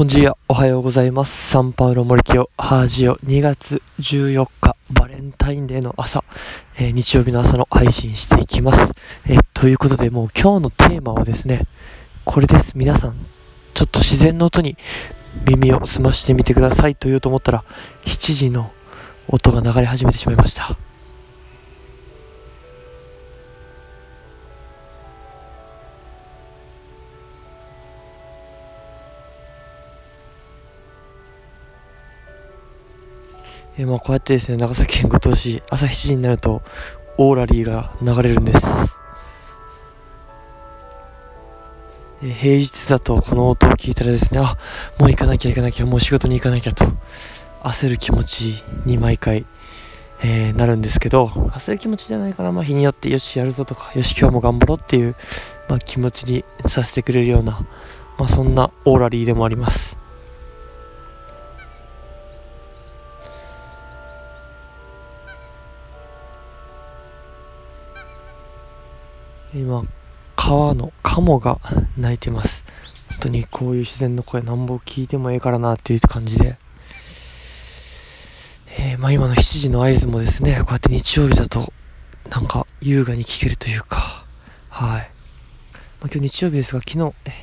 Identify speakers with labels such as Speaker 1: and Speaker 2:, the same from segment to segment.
Speaker 1: ボンジーア、おはようございます。サンパウロ森清、ハージオ、2月14日、バレンタインデーの朝、えー日曜日の朝の配信していきます。えーということで、もう今日のテーマはですね、これです。皆さん、ちょっと自然の音に耳を澄ましてみてくださいと言うと思ったら、7時の音が流れ始めてしまいました。えまあこうやってですね、長崎県五島市、朝7時になると、オーラリーが流れるんです。え平日だとこの音を聞いたらですね、あ、もう行かなきゃ行かなきゃ、もう仕事に行かなきゃと、焦る気持ちに毎回、えーなるんですけど、焦る気持ちじゃないかな、まあ日によって、よし、やるぞとか、よし、今日も頑張ろうっていう、まあ気持ちにさせてくれるような、まあそんなオーラリーでもあります。今川のカモが鳴いてます。本当にこういう自然の声なんぼ聞いてもええからなっていう感じで。えーまあ今の7時の合図もですねこうやって日曜日だとなんか優雅に聞けるというか。はい、まあ、今日日曜日ですが昨日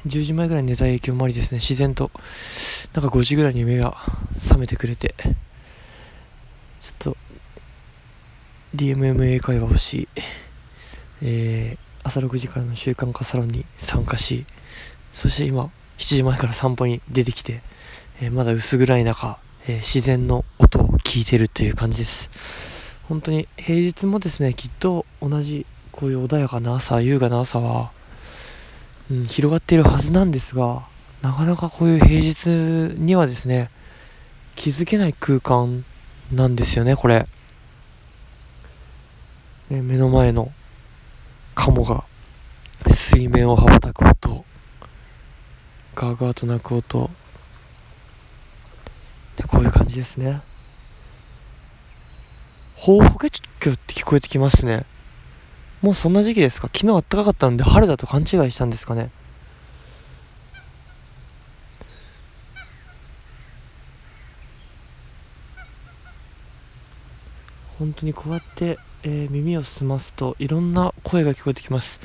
Speaker 1: 10時前ぐらいに寝た影響もありですね。自然となんか5時ぐらいに目が覚めてくれて。ちょっと DMMA 会話をしえー朝6時からの習慣化サロンに参加しそして今7時前から散歩に出てきて、えーまだ薄暗い中、えー自然の音を聞いてるという感じです。本当に平日もですねきっと同じこういう穏やかな朝優雅な朝は、うん、広がっているはずなんですがなかなかこういう平日にはですね気づけない空間なんですよねこれ、ね、目の前のカモが水面を羽ばたく音。ガーガーと鳴く音。でこういう感じですね。ほうほけちょって聞こえてきますね。もうそんな時期ですか？昨日暖かかったんで春だと勘違いしたんですかね？本当にこうやって、えー耳を澄ますといろんな声が聞こえてきます、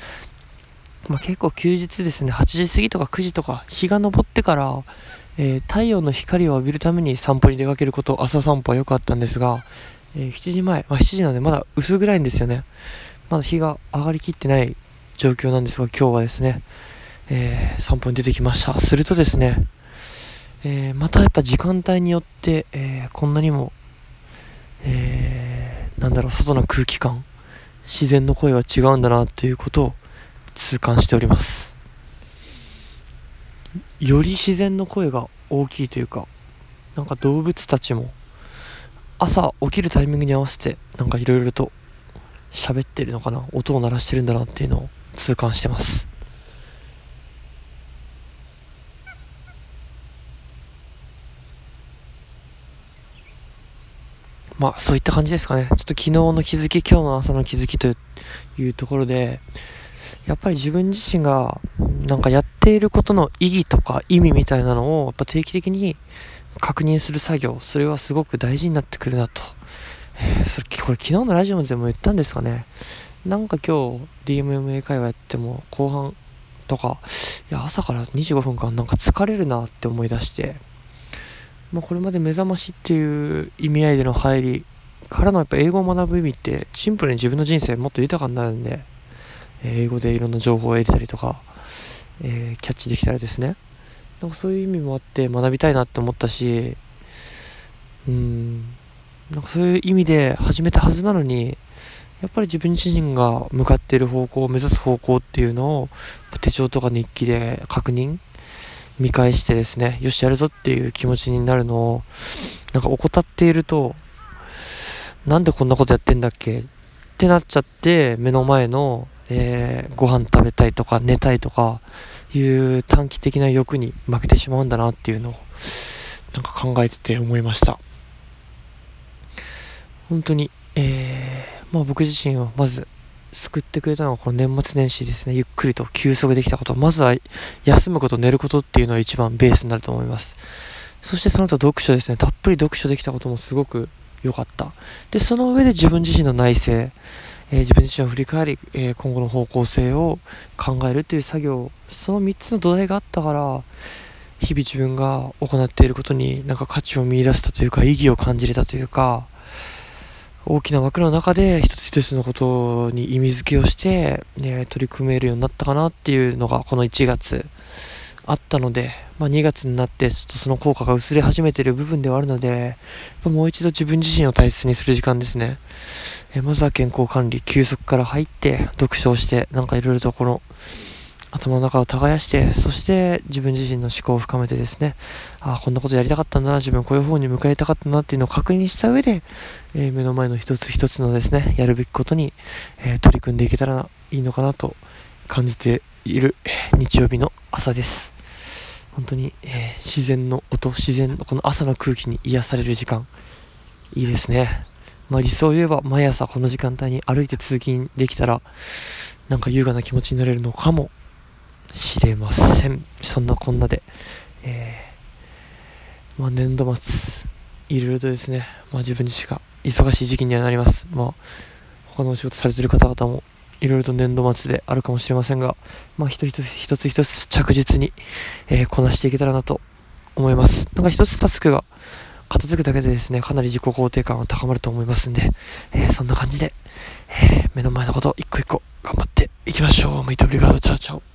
Speaker 1: まあ、結構休日ですね。8時過ぎとか9時とか日が昇ってから、えー太陽の光を浴びるために散歩に出かけること朝散歩はよくあったんですが、えー7時前、まあ、7時なのでまだ薄暗いんですよね。まだ日が上がりきってない状況なんですが今日はですね、え散歩に出てきました。するとですね、えまたやっぱ時間帯によって、えこんなにもえーなんだろう、外の空気感、自然の声は違うんだなっていうことを痛感しております。より自然の声が大きいというか、なんか動物たちも朝起きるタイミングに合わせてなんかいろいろと喋ってるのかな、音を鳴らしてるんだなっていうのを痛感してます。まあそういった感じですかね。ちょっと昨日の気づき、今日の朝の気づきというところで、やっぱり自分自身がなんかやっていることの意義とか意味みたいなのをやっぱ定期的に確認する作業、それはすごく大事になってくるなと。えーそれこれ昨日のラジオでも言ったんですかね。なんか今日 DMMA 会話やっても後半とか、いや朝から25分間なんか疲れるなって思い出して、まあ、これまで目覚ましっていう意味合いでの入りからのやっぱ英語を学ぶ意味ってシンプルに自分の人生もっと豊かになるんで英語でいろんな情報を得れたりとか、えーキャッチできたらですね。なんかそういう意味もあって学びたいなって思ったしうんなんかそういう意味で始めたはずなのにやっぱり自分自身が向かっている方向を目指す方向っていうのを手帳とか日記で確認見返してですねよしやるぞっていう気持ちになるのをなんか怠っているとなんでこんなことやってんだっけ？ってなっちゃって目の前の、えーご飯食べたいとか寝たいとかいう短期的な欲に負けてしまうんだなっていうのをなんか考えてて思いました。本当に、えーまあ、僕自身はまず救ってくれたのはこの年末年始ですね。ゆっくりと休息できたこと。まずは休むこと、寝ることっていうのが一番ベースになると思います。そしてその後読書ですね。たっぷり読書できたこともすごく良かった。で、その上で自分自身の内省、えー、自分自身を振り返り、えー、今後の方向性を考えるという作業、その3つの土台があったから、日々自分が行っていることになんか価値を見出したというか、意義を感じれたというか、大きな枠の中で一つ一つのことに意味付けをして、ね、取り組めるようになったかなっていうのがこの1月あったので、まあ、2月になってちょっとその効果が薄れ始めてる部分ではあるのでもう一度自分自身を大切にする時間ですね、えまずは健康管理休息から入って読書をしてなんかいろいろとこの頭の中を耕して、そして自分自身の思考を深めてですね、ああ、こんなことやりたかったんだな、自分こういう方に向かいたかったなっていうのを確認した上で、えー、目の前の一つ一つのですね、やるべきことに、えー、取り組んでいけたらいいのかなと感じている、日曜日の朝です。本当に、え自然の音、自然のこの朝の空気に癒される時間、いいですね。まあ理想を言えば毎朝この時間帯に歩いて通勤できたら、なんか優雅な気持ちになれるのかもしれません。そんなこんなで、えー、まあ、年度末、いろいろとですね、まあ、自分自身が忙しい時期にはなります。まあ、他のお仕事されてる方々も、いろいろと年度末であるかもしれませんが、まあ、一つ一つ一つ着実に、えー、こなしていけたらなと思います。なんか一つタスクが片付くだけでですね、かなり自己肯定感が高まると思いますんで、えー、そんな感じで、えー、目の前のこと一個一個頑張っていきましょう。メイトブリガード、チャオチャオ。